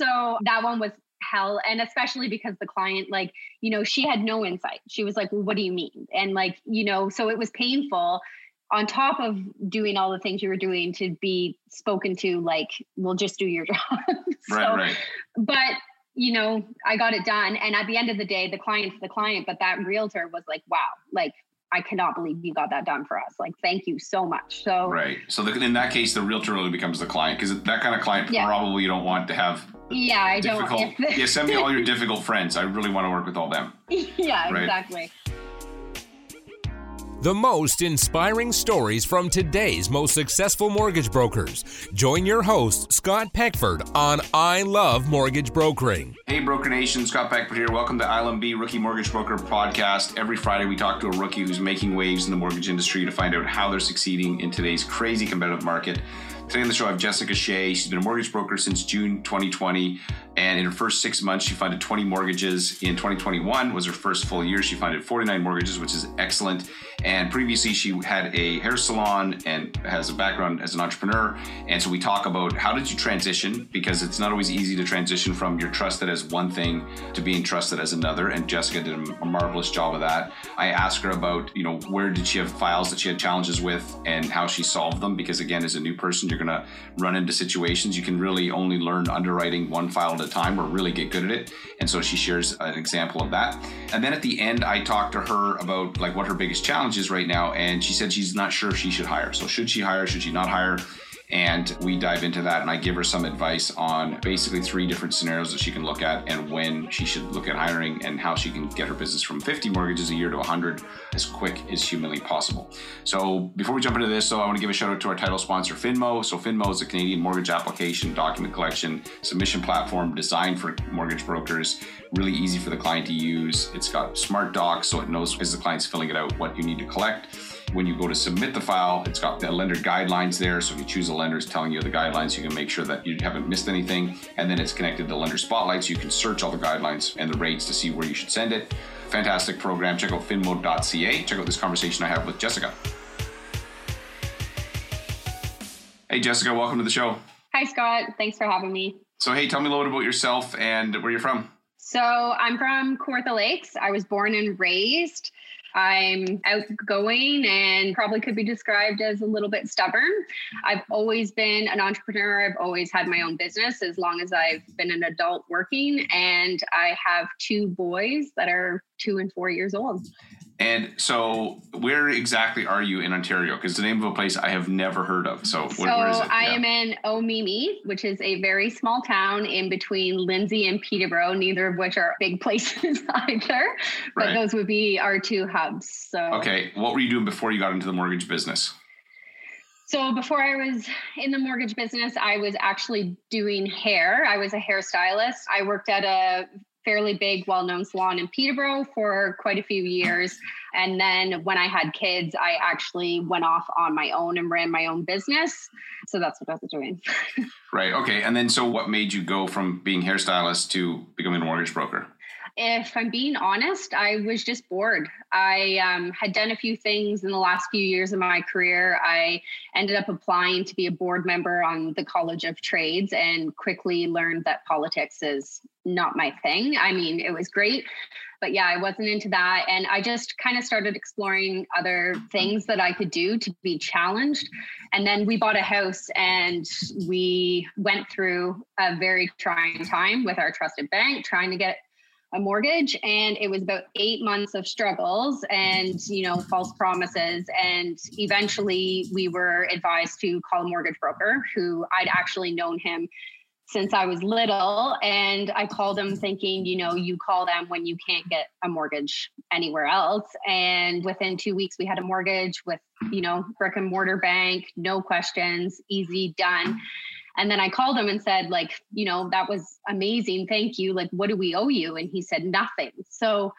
So that one was hell. And especially because the client, like, you know, she had no insight. She was like, well, what do you mean? And like, you know, so it was painful on top of doing all the things you were doing to be spoken to like we'll just do your job so, right, right. but you know i got it done and at the end of the day the client's the client but that realtor was like wow like I cannot believe you got that done for us. Like, thank you so much. So, right. So, the, in that case, the realtor really becomes the client because that kind of client yeah. probably you don't want to have. Yeah, I don't. yeah, send me all your difficult friends. I really want to work with all them. Yeah, right? exactly. The most inspiring stories from today's most successful mortgage brokers. Join your host, Scott Peckford, on I Love Mortgage Brokering. Hey, Broker Nation, Scott Peckford here. Welcome to ILMB Rookie Mortgage Broker Podcast. Every Friday, we talk to a rookie who's making waves in the mortgage industry to find out how they're succeeding in today's crazy competitive market. Today on the show, I have Jessica Shea. She's been a mortgage broker since June 2020. And in her first six months, she funded 20 mortgages. In 2021 was her first full year. She funded 49 mortgages, which is excellent. And previously, she had a hair salon and has a background as an entrepreneur. And so we talk about how did you transition? Because it's not always easy to transition from you're trusted as one thing to being trusted as another. And Jessica did a marvelous job of that. I asked her about, you know, where did she have files that she had challenges with and how she solved them. Because again, as a new person, you're going to run into situations. You can really only learn underwriting one file at a time or really get good at it. And so she shares an example of that. And then at the end, I talked to her about like what her biggest challenge is right now. And she said she's not sure if she should hire. So should she hire? Should she not hire? And we dive into that, and I give her some advice on basically three different scenarios that she can look at and when she should look at hiring and how she can get her business from 50 mortgages a year to 100 as quick as humanly possible. So before we jump into this, though, I want to give a shout out to our title sponsor, Finmo. So Finmo is a Canadian mortgage application, document collection, submission platform designed for mortgage brokers. Really easy for the client to use. It's got smart docs, so it knows as the client's filling it out what you need to collect when you go to submit the file, it's got the lender guidelines there. So if you choose a lender, it's telling you the guidelines. You can make sure that you haven't missed anything. And then it's connected to lender spotlight. So you can search all the guidelines and the rates to see where you should send it. Fantastic program. Check out finmo.ca. Check out this conversation I have with Jessica. Hey, Jessica, welcome to the show. Hi, Scott. Thanks for having me. So, hey, tell me a little bit about yourself and where you're from. So, I'm from Kawartha Lakes. I was born and raised I'm outgoing and probably could be described as a little bit stubborn. I've always been an entrepreneur. I've always had my own business as long as I've been an adult working. And I have two boys that are two and four years old. And so, where exactly are you in Ontario? Because the name of a place I have never heard of. So, so where is it? I yeah. am in Omemee, which is a very small town in between Lindsay and Peterborough, neither of which are big places either. But right. those would be our two hubs. So, okay, what were you doing before you got into the mortgage business? So before I was in the mortgage business, I was actually doing hair. I was a hairstylist. I worked at a fairly big, well known salon in Peterborough for quite a few years. And then when I had kids, I actually went off on my own and ran my own business. So that's what I was doing. right. Okay. And then so what made you go from being hairstylist to becoming a mortgage broker? If I'm being honest, I was just bored. I um, had done a few things in the last few years of my career. I ended up applying to be a board member on the College of Trades and quickly learned that politics is not my thing. I mean, it was great, but yeah, I wasn't into that. And I just kind of started exploring other things that I could do to be challenged. And then we bought a house and we went through a very trying time with our trusted bank, trying to get a mortgage and it was about eight months of struggles and you know false promises. And eventually we were advised to call a mortgage broker who i'd actually known him since i was little. And i called him thinking you know you call them when you can't get a mortgage anywhere else. And within two weeks we had a mortgage with you know brick and mortar bank no questions easy done and then I called him and said, like, you know, that was amazing. Thank you. Like, what do we owe you? And he said, nothing. So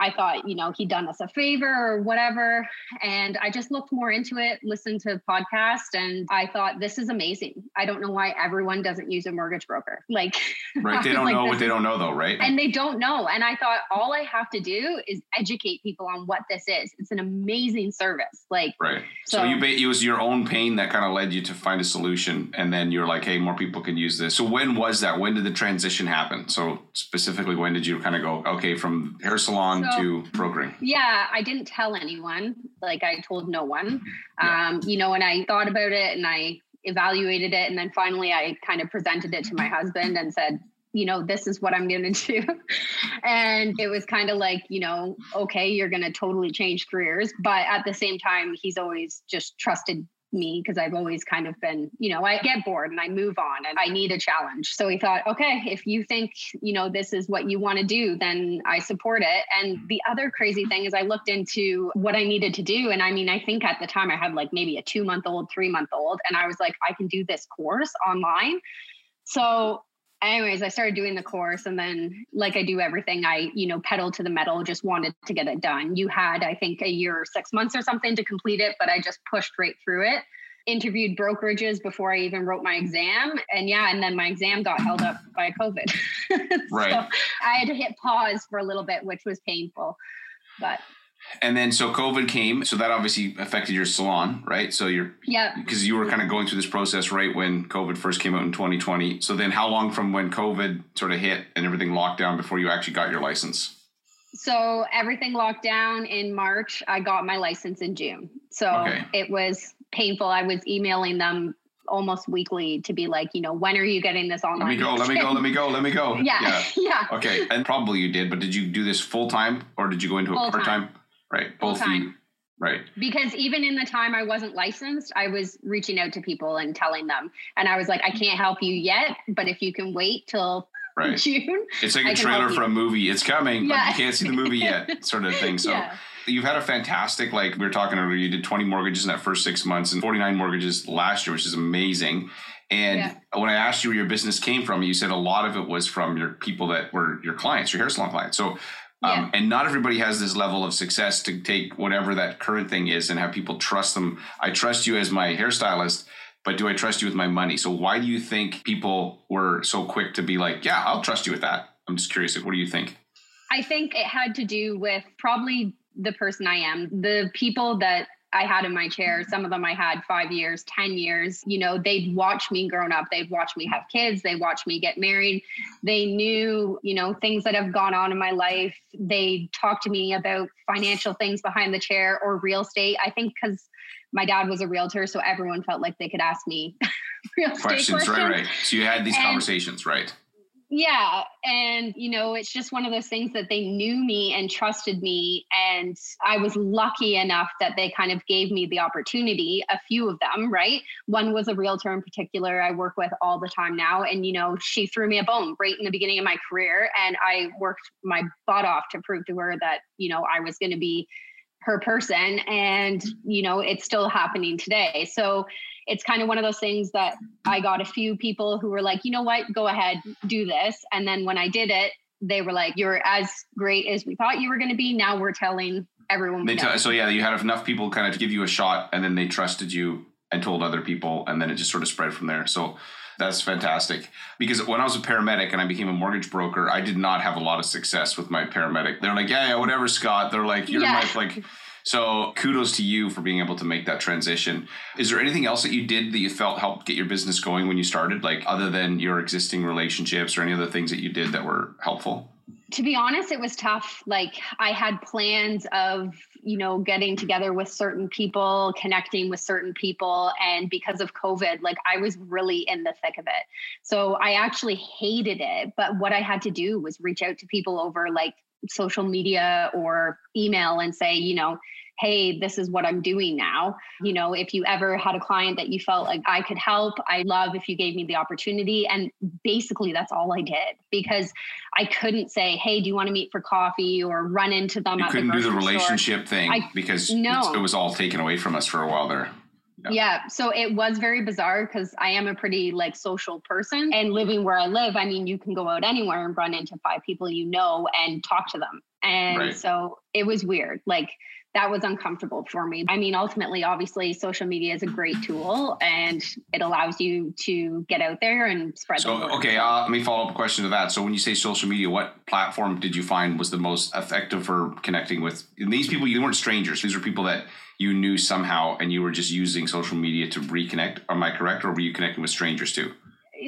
I thought, you know, he'd done us a favor or whatever. And I just looked more into it, listened to podcast and I thought, this is amazing. I don't know why everyone doesn't use a mortgage broker. Like, right. They don't like, know what they don't know, though, right? And they don't know. And I thought, all I have to do is educate people on what this is. It's an amazing service. Like, right. So, so you, it was your own pain that kind of led you to find a solution. And then you're like, hey, more people can use this. So when was that? When did the transition happen? So specifically, when did you kind of go, okay, from hair salon so, to brokering? Yeah, I didn't tell anyone. Like I told no one. Yeah. Um, you know, and I thought about it and I evaluated it. And then finally I kind of presented it to my husband and said, you know, this is what I'm going to do. and it was kind of like, you know, okay, you're going to totally change careers. But at the same time, he's always just trusted me because I've always kind of been, you know, I get bored and I move on and I need a challenge. So he thought, okay, if you think, you know, this is what you want to do, then I support it. And mm. the other crazy thing is I looked into what I needed to do. And I mean, I think at the time I had like maybe a two month old, three month old. And I was like, I can do this course online. So anyways i started doing the course and then like i do everything. I you know pedal to the metal just wanted to get it done. You had i think a year or six months or something to complete it but i just pushed right through it. Interviewed brokerages before i even wrote my exam and yeah and then my exam got held up by covid. Right. So i had to hit pause for a little bit which was painful but and then so COVID came, so that obviously affected your salon, right? So you're yeah because you were kind of going through this process right when COVID first came out in 2020. So then, how long from when COVID sort of hit and everything locked down before you actually got your license? So everything locked down in March. I got my license in June. So okay. it was painful. I was emailing them almost weekly to be like, you know, when are you getting this online? Let me go, let me go, let me go, let me go. Yeah. Yeah. yeah. Okay. And probably you did, but did you do this full time or did you go into a part time? Right. Both time. Right. Because even in the time I wasn't licensed, I was reaching out to people and telling them. And I was like, I mm-hmm. can't help you yet, but if you can wait till right. June. It's like a trailer for a movie. It's coming, yeah. but you can't see the movie yet, sort of thing. So yeah. you've had a fantastic, like we were talking earlier, you did 20 mortgages in that first six months and 49 mortgages last year, which is amazing. And yeah. when I asked you where your business came from, you said a lot of it was from your people that were your clients, your hair salon clients. So um, yeah. and not everybody has this level of success to take whatever that current thing is and have people trust them. I trust you as my hairstylist, but do I trust you with my money? So why do you think people were so quick to be like, yeah, I'll trust you with that? I'm just curious. What do you think? I think it had to do with probably the person I am. The people that I had in my chair. Some of them I had five years, 10 years. You know, they'd watch me growing up. They'd watch me have kids. They watch me get married. They knew, you know, things that have gone on in my life. They talked to me about financial things behind the chair or real estate. I think because my dad was a realtor, so everyone felt like they could ask me real estate questions. questions. Right, right. So you had these and, conversations, right? Yeah and you know it's just one of those things that they knew me and trusted me and i was lucky enough that they kind of gave me the opportunity a few of them right? One was a realtor in particular i work with all the time now and you know she threw me a bone right in the beginning of my career and i worked my butt off to prove to her that you know i was going to be her person and you know it's still happening today. So it's kind of one of those things that I got a few people who were like, you know what, go ahead, do this. And then when I did it, they were like, you're as great as we thought you were going to be. Now we're telling everyone. They so yeah, you had enough people kind of give you a shot, and then they trusted you and told other people, and then it just sort of spread from there. So that's fantastic. Because when I was a paramedic and I became a mortgage broker, I did not have a lot of success with my paramedic. They're like, yeah, yeah, whatever, Scott. They're like, you're yeah. my like. So kudos to you for being able to make that transition. Is there anything else that you did that you felt helped get your business going when you started, like other than your existing relationships or any other things that you did that were helpful? To be honest, it was tough. Like I had plans of, you know, getting together with certain people, connecting with certain people. And because of COVID, like I was really in the thick of it. So I actually hated it. But what I had to do was reach out to people over like social media or email and say, you know, hey, this is what I'm doing now. You know, if you ever had a client that you felt like I could help, I love if you gave me the opportunity. And basically, that's all I did because I couldn't say, hey, do you want to meet for coffee or run into them? You couldn't the do the relationship store. thing I, because no. it was all taken away from us for a while there. Yeah. yeah. So it was very bizarre because I am a pretty like social person and living where I live, I mean, you can go out anywhere and run into five people you know and talk to them. And Right. so it was weird. Like that was uncomfortable for me. I mean, ultimately, obviously, social media is a great tool and it allows you to get out there and spread the So, word. okay, uh, let me follow up a question to that. So, when you say social media, what platform did you find was the most effective for connecting with and these people? You weren't strangers; these were people that you knew somehow, and you were just using social media to reconnect. Am I correct, or were you connecting with strangers too?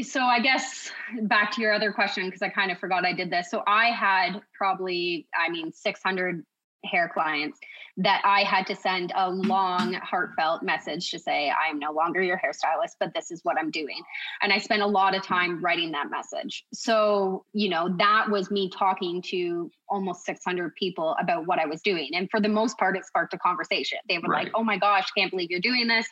so I guess back to your other question because I kind of forgot I did this. So I had probably, I mean, 600 hair clients that I had to send a long, heartfelt message to say, I am no longer your hairstylist, but this is what I'm doing. And I spent a lot of time writing that message. So, you know, that was me talking to almost 600 people about what I was doing. And for the most part, it sparked a conversation. They were Right. like, oh my gosh, can't believe you're doing this.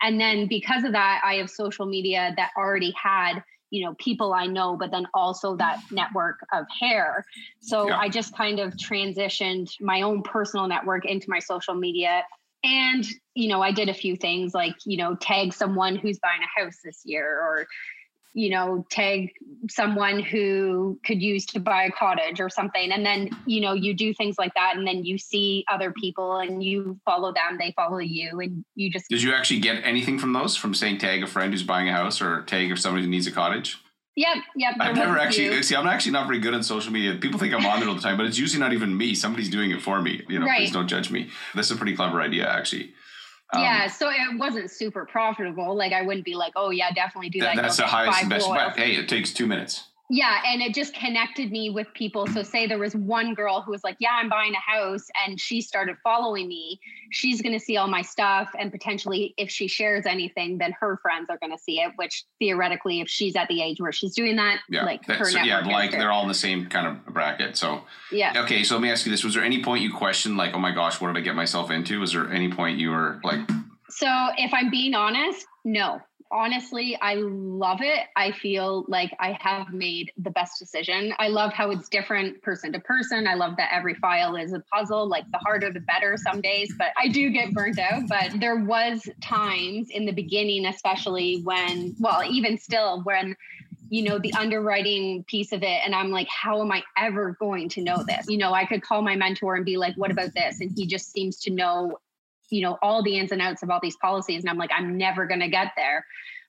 And then because of that, I have social media that already had, you know, people I know, but then also that network of hair. So Yeah. I just kind of transitioned my own personal network into my social media. And, you know, I did a few things like, you know, tag someone who's buying a house this year or, you know, tag someone who could use to buy a cottage or something. And then, you know, you do things like that. And then you see other people and you follow them, they follow you, and you just Did you actually get anything from those? From saying tag a friend who's buying a house, or tag if somebody who needs a cottage? Yep, yep. I've never actually few. see. I'm actually not very good on social media. People think I'm on there all the time, but it's usually not even me. Somebody's doing it for me. You know, Right. please don't judge me. This is a pretty clever idea, actually. Um, yeah, so it wasn't super profitable. Like I wouldn't be like, oh yeah, definitely do that- that. that's the highest and best. But hey, it takes two minutes. Yeah, and it just connected me with people. So say there was one girl who was like, "Yeah, I'm buying a house," and she started following me. She's going to see all my stuff, and potentially, if she shares anything, then her friends are going to see it. Which theoretically, if she's at the age where she's doing that, Yeah, like That- her so, yeah, like they're all in the same kind of bracket. So yeah. okay, so let me ask you this: Was there any point you questioned, like, oh my gosh, what did I get myself into? Was there any point you were like, So if I'm being honest, no. Honestly, I love it. I feel like I have made the best decision. I love how it's different person to person. I love that every file is a puzzle, like the harder the better some days, but I do get burnt out, but there was times in the beginning especially when well, even still when you know the underwriting piece of it and i'm like how am i ever going to know this you know i could call my mentor and be like what about this and he just seems to know you know all the ins and outs of all these policies and i'm like i'm never going to get there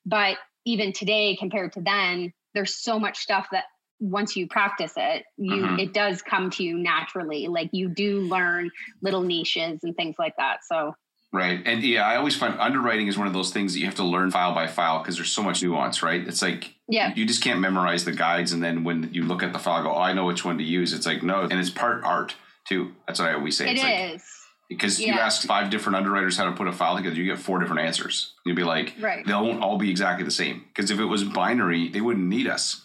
but even today compared to then there's so much stuff that once you practice it you Mhm. it does come to you naturally like you do learn little niches and things like that so right? And yeah, I always find underwriting is one of those things that you have to learn file by file because there's so much nuance, right? It's like yeah you just can't memorize the guides, and then when you look at the file, go, oh, I know which one to use. It's like no, and it's part art too. That's what I always say. it it's like, because you ask five different underwriters how to put a file together, you get four different answers. You'd be like, Right. they won't all be exactly the same. Because if it was binary, they wouldn't need us.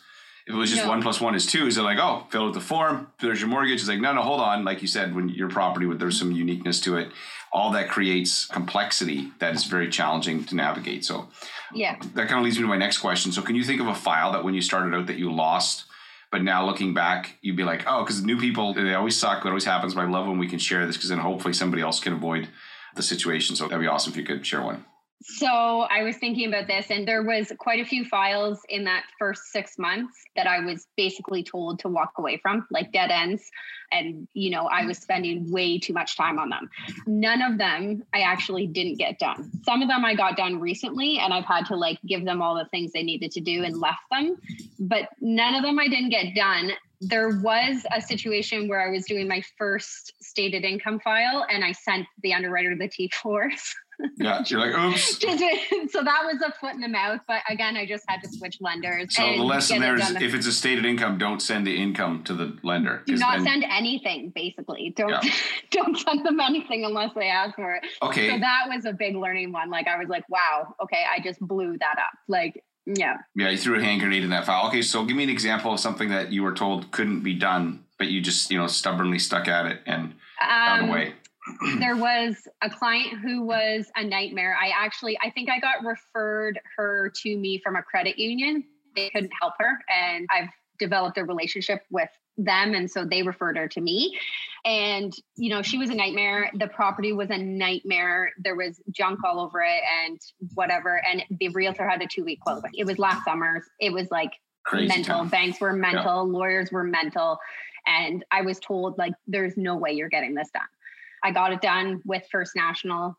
If it was just No. one plus one is two, is they're like, oh, fill out the form. There's your mortgage. It's like, no, no, hold on. Like you said, when your property, there's some uniqueness to it. All that creates complexity that is very challenging to navigate. So yeah that kind of leads me to my next question. So can you think of a file that when you started out that you lost, but now looking back, you'd be like, oh, because new people, they always suck. That always happens. But I love when we can share this because then hopefully somebody else can avoid the situation. So that'd be awesome if you could share one. So I was thinking about this, and there was quite a few files in that first six months that I was basically told to walk away from, like dead ends. And, you know, I was spending way too much time on them. None of them I actually didn't get done. Some of them I got done recently, and I've had to like give them all the things they needed to do and left them. But none of them I didn't get done. There was a situation where I was doing my first stated income file, and I sent the underwriter the T4s. Yeah, you're like, oops. just so that was a foot in the mouth. But again, I just had to switch lenders. So the lesson there is, done. if it's a stated income, don't send the income to the lender. Do not then- send anything. Basically, don't Yeah. don't send them anything unless they ask for it. Okay, So that was a big learning one. Like I was like, wow, okay, I just blew that up. Like yeah, yeah, you threw a hand grenade in that file. Okay, so give me an example of something that you were told couldn't be done, but you just you know stubbornly stuck at it and found um, a way. There was a client who was a nightmare. I actually, I think I got referred her to me from a credit union. They couldn't help her, and I've developed a relationship with them, and so they referred her to me. And you know, she was a nightmare. The property was a nightmare. There was junk all over it, and whatever. And the realtor had a two-week closing. It was last summer. It was like Crazy mental. town. Banks were mental. Lawyers were mental. And I was told, like, there's no way you're getting this done. I got it done with First National.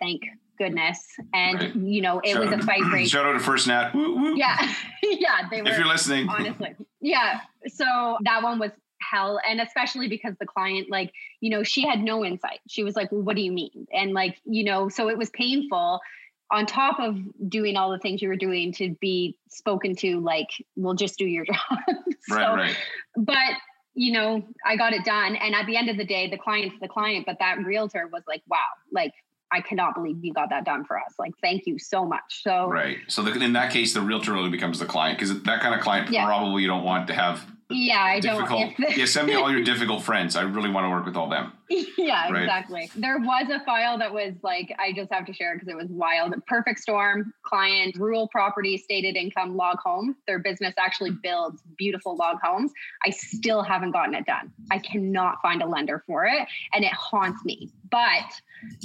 Thank goodness. And, right. you know, it shout was a fight break. Shout out to First Nat. Woo, woo. Yeah. yeah. They were, if you're listening. Honestly. Yeah. So that one was hell and especially because the client like you know she had no insight she was like well what do you mean and like you know so it was painful on top of doing all the things you were doing to be spoken to like well just do your job so, right right but you know i got it done and at the end of the day the client's the client but that realtor was like wow like I cannot believe you got that done for us. Like, thank you so much. So, right. So, the, in that case, the realtor really becomes the client because that kind of client yeah. probably you don't want to have yeah, I difficult. don't. yeah, send me all your difficult friends. I really want to work with all them. yeah, right? exactly. There was a file that was like, I just have to share because it was wild. Perfect storm, client, rural property, stated income, log home. Their business actually builds beautiful log homes. I still haven't gotten it done. I cannot find a lender for it, and it haunts me. But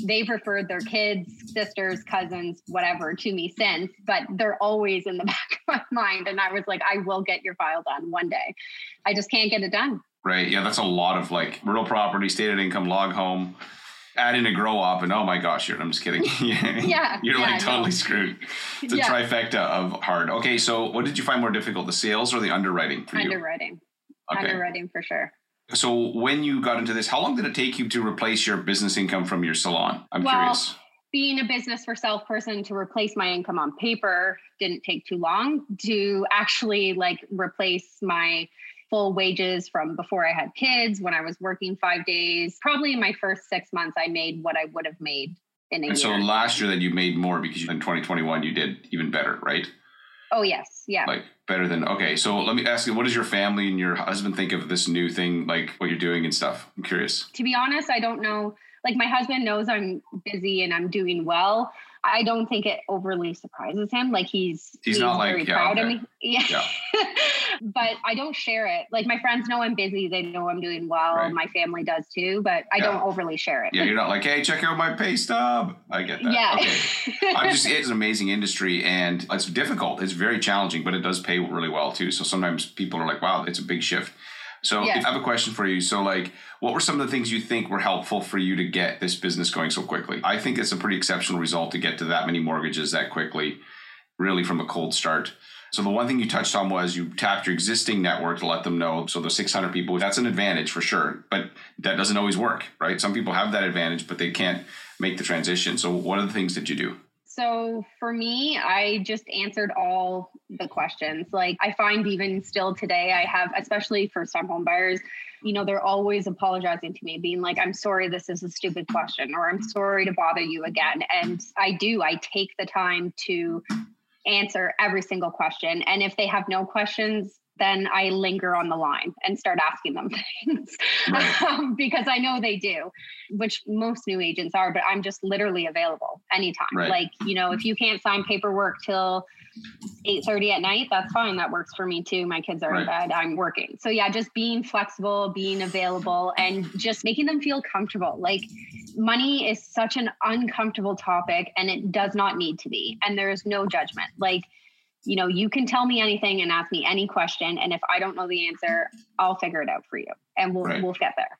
they've referred their kids, sisters, cousins, whatever to me since, but they're always in the back of my mind. And I was like, I will get your file done one day. I just can't get it done. Right. Yeah, that's a lot of like real property, stated income, log home. Add in a grow op, and oh my gosh, you're, I'm just kidding. yeah, you're yeah, like totally no. screwed. It's a yeah. trifecta of hard. Okay, so what did you find more difficult, the sales or the underwriting for underwriting. you? Underwriting. Okay. Underwriting for sure. So when you got into this, how long did it take you to replace your business income from your salon? I'm well, curious. Being a business for self person to replace my income on paper didn't take too long to actually like replace my full wages from before I had kids when I was working 5 days. Probably in my first 6 months I made what I would have made in a and year. so last year that you made more because in 2021 you did even better, right? Oh yes, yeah. Like better than okay. So let me ask you, what does your family and your husband think of this new thing, like what you're doing and stuff? I'm curious. To be honest, I don't know. Like my husband knows I'm busy and I'm doing well. I don't think it overly surprises him. Like he's he's, he's not very like, proud yeah, okay. of me. Yeah. yeah. but I don't share it. Like my friends know I'm busy. They know I'm doing well. Right. My family does too, but I yeah. don't overly share it. Yeah, you're not like, hey, check out my pay stub. I get that. Yeah. Okay. I'm just it's an amazing industry and it's difficult. It's very challenging, but it does pay really well too. So sometimes people are like, wow, it's a big shift. So yeah. I have a question for you. So like what were some of the things you think were helpful for you to get this business going so quickly? I think it's a pretty exceptional result to get to that many mortgages that quickly, really from a cold start. So the one thing you touched on was you tapped your existing network to let them know. So the 600 people, that's an advantage for sure, but that doesn't always work, right? Some people have that advantage, but they can't make the transition. So what are the things that you do? So for me, I just answered all the questions. Like I find even still today, I have, especially first time home buyers, you know, they're always apologizing to me, being like, I'm sorry, this is a stupid question, or I'm sorry to bother you again. And I do, I take the time to answer every single question. And if they have no questions, then I linger on the line and start asking them things right. um, because I know they do, which most new agents are, but I'm just literally available anytime. Right. Like, you know, if you can't sign paperwork till 8:30 at night, that's fine. That works for me too. My kids are right. in bed, I'm working. So yeah, just being flexible, being available and just making them feel comfortable. Like money is such an uncomfortable topic and it does not need to be. And there is no judgment. Like you know, you can tell me anything and ask me any question. And if I don't know the answer, I'll figure it out for you and we'll, right. we'll get there.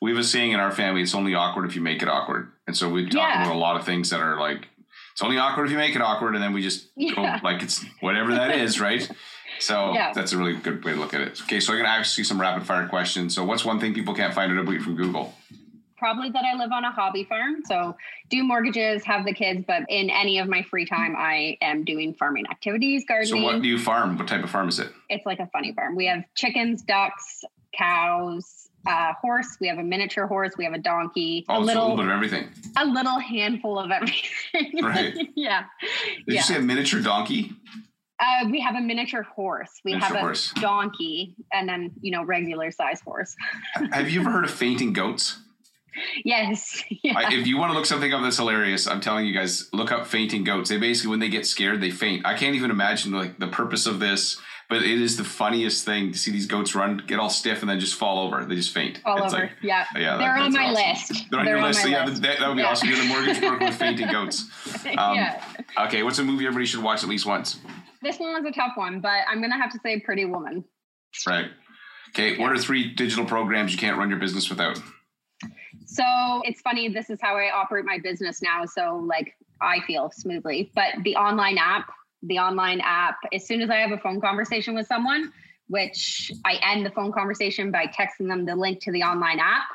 We have a saying in our family, it's only awkward if you make it awkward. And so we talk yeah. about a lot of things that are like, it's only awkward if you make it awkward. And then we just yeah. go like it's whatever that is. Right. So yeah. that's a really good way to look at it. Okay. So I'm going to ask you some rapid fire questions. So what's one thing people can't find out about you from Google? Probably that I live on a hobby farm. So do mortgages, have the kids, but in any of my free time, I am doing farming activities, gardening. So what do you farm? What type of farm is it? It's like a funny farm. We have chickens, ducks, cows, uh, horse. We have a miniature horse. We have a donkey. Oh, a little, a little bit of everything. A little handful of everything. Right. yeah. Did yeah. you say a miniature donkey? Uh, we have a miniature horse. We miniature have a horse. donkey, and then you know regular size horse. have you ever heard of fainting goats? Yes. Yeah. I, if you want to look something up that's hilarious, I'm telling you guys, look up fainting goats. They basically, when they get scared, they faint. I can't even imagine like the purpose of this, but it is the funniest thing to see these goats run, get all stiff, and then just fall over. They just faint. Fall it's over. Like, yeah. Yeah. They're that, on my awesome. list. They're on They're your on list. So yeah, list. that, that, would be yeah. awesome. You're the mortgage broker with fainting goats. Um, yeah. Okay. What's a movie everybody should watch at least once? This one was a tough one, but I'm gonna have to say Pretty Woman. Right. Okay, what are three digital programs you can't run your business without? So it's funny, this is how I operate my business now. So, like, I feel smoothly, but the online app, the online app, as soon as I have a phone conversation with someone, which I end the phone conversation by texting them the link to the online app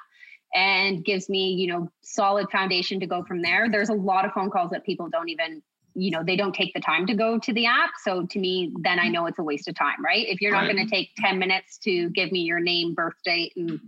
and gives me, you know, solid foundation to go from there. There's a lot of phone calls that people don't even you know they don't take the time to go to the app so to me then i mm-hmm. know it's a waste of time right if you're not right. going to take 10 minutes to give me your name birth date and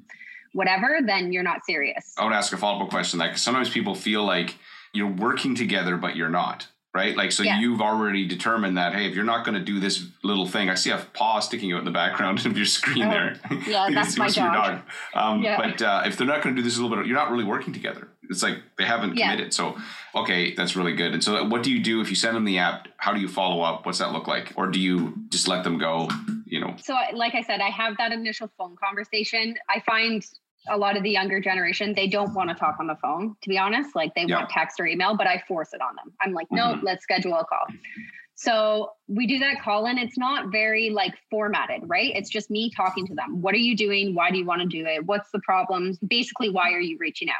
whatever then you're not serious i would ask a follow-up question that because sometimes people feel like you're working together but you're not right? Like, so yeah. you've already determined that, hey, if you're not going to do this little thing, I see a paw sticking out in the background of your screen oh, there. Yeah, that's my dog. dog. Um, yeah. But uh, if they're not going to do this a little bit, you're not really working together. It's like they haven't yeah. committed. So, okay, that's really good. And so, what do you do if you send them the app? How do you follow up? What's that look like? Or do you just let them go? You know. So, like I said, I have that initial phone conversation. I find a lot of the younger generation, they don't want to talk on the phone, to be honest. Like they yeah. want text or email, but I force it on them. I'm like, no, mm-hmm. let's schedule a call. So we do that call and it's not very like formatted, right? It's just me talking to them. What are you doing? Why do you want to do it? What's the problem? Basically, why are you reaching out?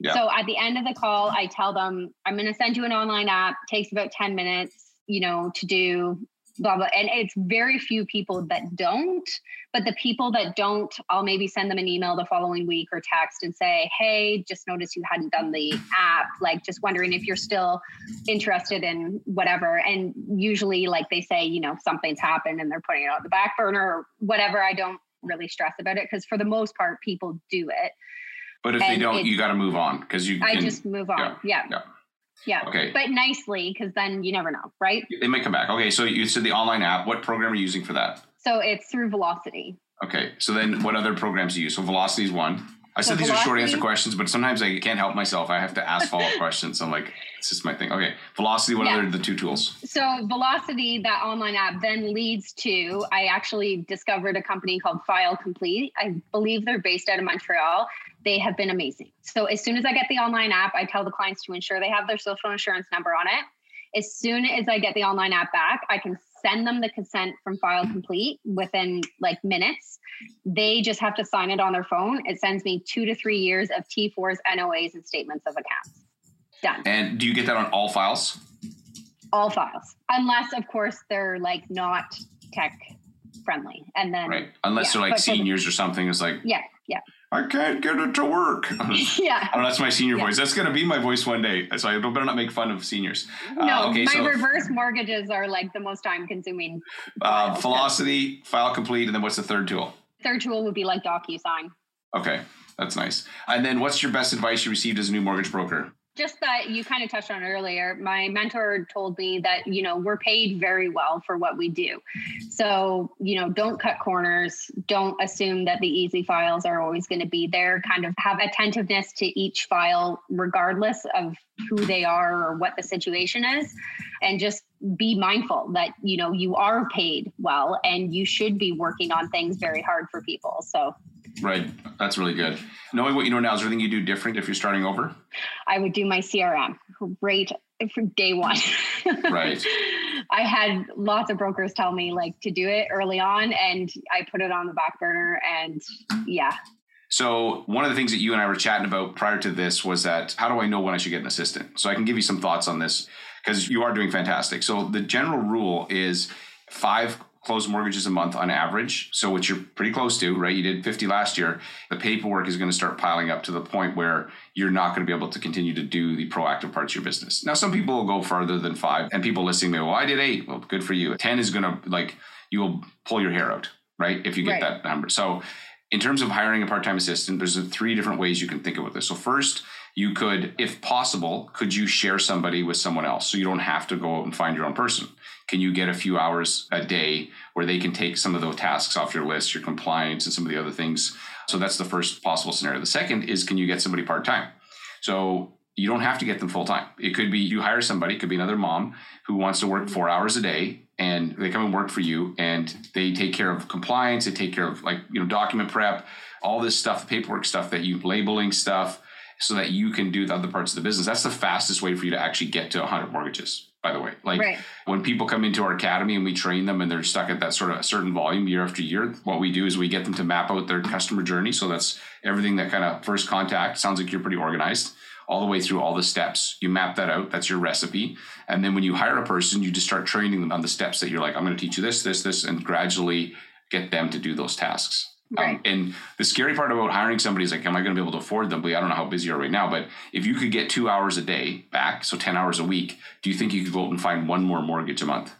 Yeah. So at the end of the call, I tell them, I'm going to send you an online app, takes about 10 minutes, you know, to do blah blah. And it's very few people that don't but the people that don't i'll maybe send them an email the following week or text and say hey just noticed you hadn't done the app like just wondering if you're still interested in whatever. And usually like they say you know something's happened and they're putting it on the back burner or whatever. I don't really stress about it because for the most part people do it. But if and they don't you got to move on because you i can, just move on. Yeah, yeah. yeah. Yeah. Okay. But nicely, because then you never know, right? They might come back. Okay. So you said the online app. What program are you using for that? So it's through Velocity. Okay. So then what other programs do you use? So Velocity is one. I said so these Velocity, are short answer questions, but sometimes I can't help myself. I have to ask follow up questions. I'm like, it's just my thing. Okay. Velocity, what yeah. are the two tools? So Velocity, that online app, then leads to I actually discovered a company called File Complete. I believe they're based out of Montreal they have been amazing. So as soon as I get the online app, I tell the clients to ensure they have their social insurance number on it. As soon as I get the online app back, I can send them the consent from file mm. complete within like minutes. They just have to sign it on their phone. It sends me two to three years of T4s, NOAs, and statements of accounts. Done. And do you get that on all files? All files, unless of course they're like not tech friendly. And then right, unless yeah, they're like seniors the, or something. It's like yeah, yeah. I can't get it to work. yeah. Oh, that's my senior yeah. voice. That's going to be my voice one day. So I better not make fun of seniors. No, uh, okay, my so, reverse mortgages are like the most time consuming. Uh, Velocity, file complete, and then what's the third tool? Third tool would be like DocuSign. Okay, that's nice. And then what's your best advice you received as a new mortgage broker? Just that you kind of touched on earlier my mentor told me that you know we're paid very well for what we do. So you know don't cut corners don't assume that the easy files are always going to be there kind of have attentiveness to each file regardless of who they are or what the situation is and just be mindful that you know you are paid well and you should be working on things very hard for people. So Right. That's really good. Knowing what you know now, is there anything you do different if you're starting over? I would do my CRM right from day one. right. I had lots of brokers tell me like to do it early on and I put it on the back burner and yeah. So one of the things that you and I were chatting about prior to this was that how do I know when I should get an assistant? So I can give you some thoughts on this because you are doing fantastic. So the general rule is five closed mortgages a month on average. So, which you're pretty close to, right? You did 50 last year. The paperwork is going to start piling up to the point where you're not going to be able to continue to do the proactive parts of your business. Now, some people will go farther than five, and people listening may, well, I did eight. Well, good for you. 10 is going to, like, you will pull your hair out, right? If you get right. that number. So, in terms of hiring a part-time assistant, there's three different ways you can think about this. So, first, you could, if possible, could you share somebody with someone else so you don't have to go out and find your own person? Can you get a few hours a day where they can take some of those tasks off your list, your compliance, and some of the other things? So that's the first possible scenario. The second is can you get somebody part time? So you don't have to get them full time. It could be you hire somebody, it could be another mom who wants to work four hours a day and they come and work for you and they take care of compliance, they take care of like, you know, document prep, all this stuff, the paperwork stuff that you labeling stuff so that you can do the other parts of the business. That's the fastest way for you to actually get to 100 mortgages by the way. Like Right. when people come into our academy and we train them and they're stuck at that sort of a certain volume year after year, what we do is we get them to map out their customer journey. So that's everything that kind of first contact sounds like you're pretty organized all the way through all the steps. You map that out. That's your recipe. And then when you hire a person, you just start training them on the steps that you're like, I'm going to teach you this, this, this, and gradually get them to do those tasks. Um, and the scary part about hiring somebody is like, am I going to be able to afford them? But I don't know how busy you are right now. But if you could get two hours a day back, so 10 hours a week, do you think you could go out and find one more mortgage a month?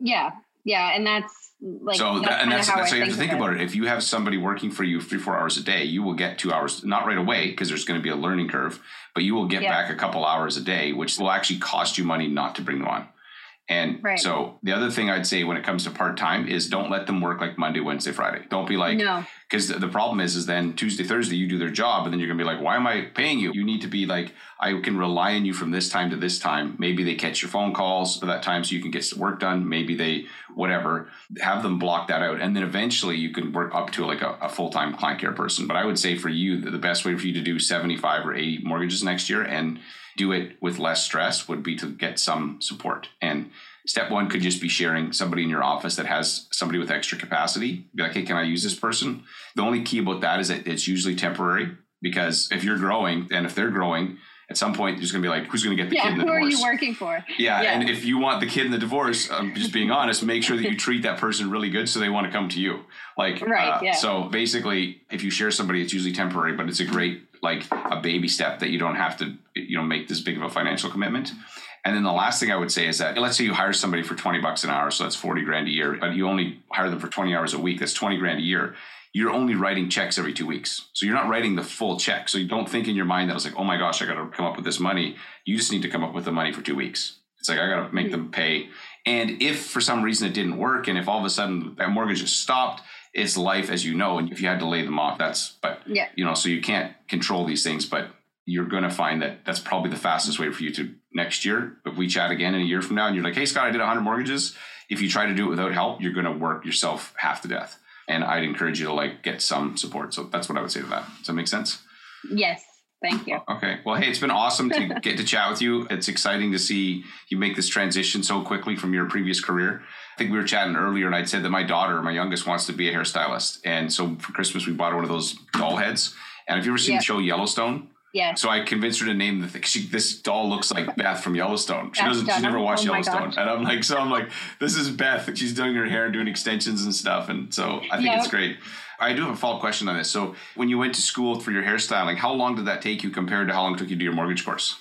Yeah. Yeah. And that's like, so that's that, and that's, how that's how you have to think about it. If you have somebody working for you three, four hours a day, you will get two hours, not right away, because there's going to be a learning curve, but you will get Yeah. back a couple hours a day, which will actually cost you money not to bring them on. And Right. so the other thing I'd say when it comes to part time is don't let them work like Monday, Wednesday, Friday. Don't be like, No. because the, the problem is, is then Tuesday, Thursday, you do their job, and then you're gonna be like, why am I paying you? You need to be like, I can rely on you from this time to this time. Maybe they catch your phone calls for that time, so you can get some work done. Maybe they, whatever, have them block that out, and then eventually you can work up to like a, a full time client care person. But I would say for you, the best way for you to do 75 or 80 mortgages next year and do it with less stress would be to get some support and Step one could just be sharing somebody in your office that has somebody with extra capacity. Be like, hey, can I use this person? The only key about that is that it's usually temporary because if you're growing and if they're growing, at some point there's going to be like, who's going to get the Yeah. kid in the Who are you working for? yeah, Yeah. and if you want the kid in the divorce, I'm just being honest, make sure that you treat that person really good so they want to come to you. Like, Right, uh, yeah. so basically, if you share somebody, it's usually temporary, but it's a great like a baby step that you don't have to you know make this big of a financial commitment. And then the last thing I would say is that let's say you hire somebody for 20 bucks an hour, so that's 40 grand a year, but you only hire them for 20 hours a week, that's 20 grand a year. You're only writing checks every two weeks. So you're not writing the full check. So you don't think in your mind that it's like, oh my gosh, I got to come up with this money. You just need to come up with the money for two weeks. It's like, I got to make them mm-hmm. pay. And if for some reason it didn't work, and if all of a sudden that mortgage just stopped, it's life as you know. And if you had to lay them off, that's, but Yeah. you know, so you can't control these things, but you're going to find that that's probably the fastest way for you to next year. If we chat again in a year from now and you're like, hey, Scott, I did 100 mortgages. If you try to do it without help, you're going to work yourself half to death. And I'd encourage you to like get some support. So that's what I would say to that. Does that make sense? Yes. Thank you. Okay. Well, hey, it's been awesome to get to chat with you. It's exciting to see you make this transition so quickly from your previous career. I think we were chatting earlier, and I'd said that my daughter, my youngest, wants to be a hairstylist. And so for Christmas, we bought her one of those doll heads. And have you ever seen Yeah. the show Yellowstone? Yes. So I convinced her to name the thing. She, this doll looks like Beth from Yellowstone. She Beth doesn't. She's never watched Oh Yellowstone, and I'm like, so I'm like, this is Beth. She's doing her hair, and doing extensions and stuff, and so I think Yeah. it's great. I do have a follow up question on this. So when you went to school for your hairstyling, how long did that take you compared to how long it took you to do your mortgage course?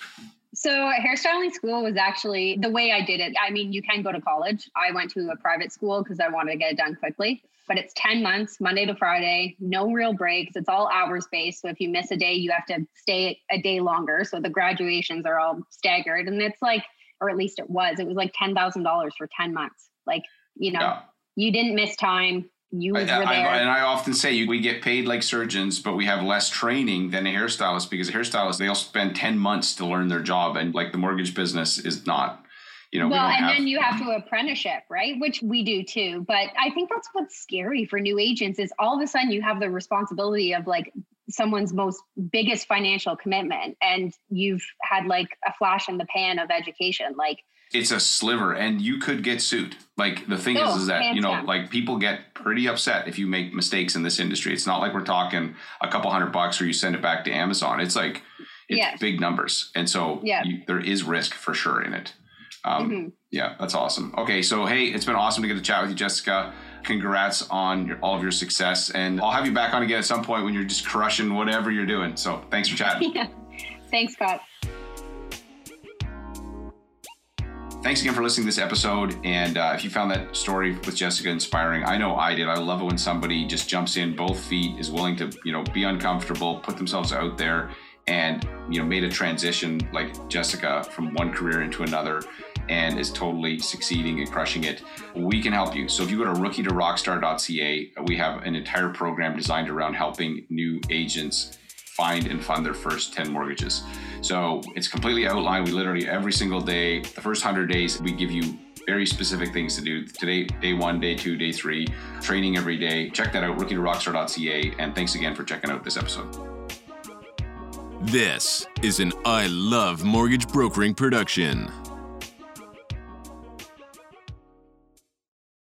So hairstyling school was actually the way I did it. I mean, you can go to college. I went to a private school because I wanted to get it done quickly. But it's 10 months, Monday to Friday, no real breaks. It's all hours based. So if you miss a day, you have to stay a day longer. So the graduations are all staggered. And it's like, or at least it was, it was like $10,000 for 10 months. Like, you know, Yeah. you didn't miss time. You I, were I- there. and I often say we get paid like surgeons, but we have less training than a hairstylist because a hairstylist they'll spend ten months to learn their job, and like the mortgage business is not. You know, well, don't and have, then you have mm-hmm. to apprenticeship, right? Which we do too. But I think that's what's scary for new agents is all of a sudden you have the responsibility of like someone's most biggest financial commitment, and you've had like a flash in the pan of education. Like, it's a sliver and you could get sued like the thing Oh, is is that you know down. like people get pretty upset if you make mistakes in this industry it's not like we're talking a couple hundred bucks or you send it back to amazon it's like it's Yes. big numbers and so Yeah. you, there is risk for sure in it um, Mhm. yeah that's awesome okay so hey it's been awesome to get to chat with you jessica congrats on your, all of your success and i'll have you back on again at some point when you're just crushing whatever you're doing so thanks for chatting yeah. Thanks, Scott. Thanks again for listening to this episode. And uh, if you found that story with Jessica inspiring, I know I did. I love it when somebody just jumps in both feet, is willing to, you know, be uncomfortable, put themselves out there, and you know, made a transition like Jessica from one career into another, and is totally succeeding and crushing it. We can help you. So if you go to rookie2rockstar.ca, we have an entire program designed around helping new agents find and fund their first 10 mortgages. So it's completely outlined. We literally every single day, the first 100 days, we give you very specific things to do. Today, day one, day two, day three, training every day. Check that out, rookie2rockstar.ca. And thanks again for checking out this episode. This is an I Love Mortgage Brokering production.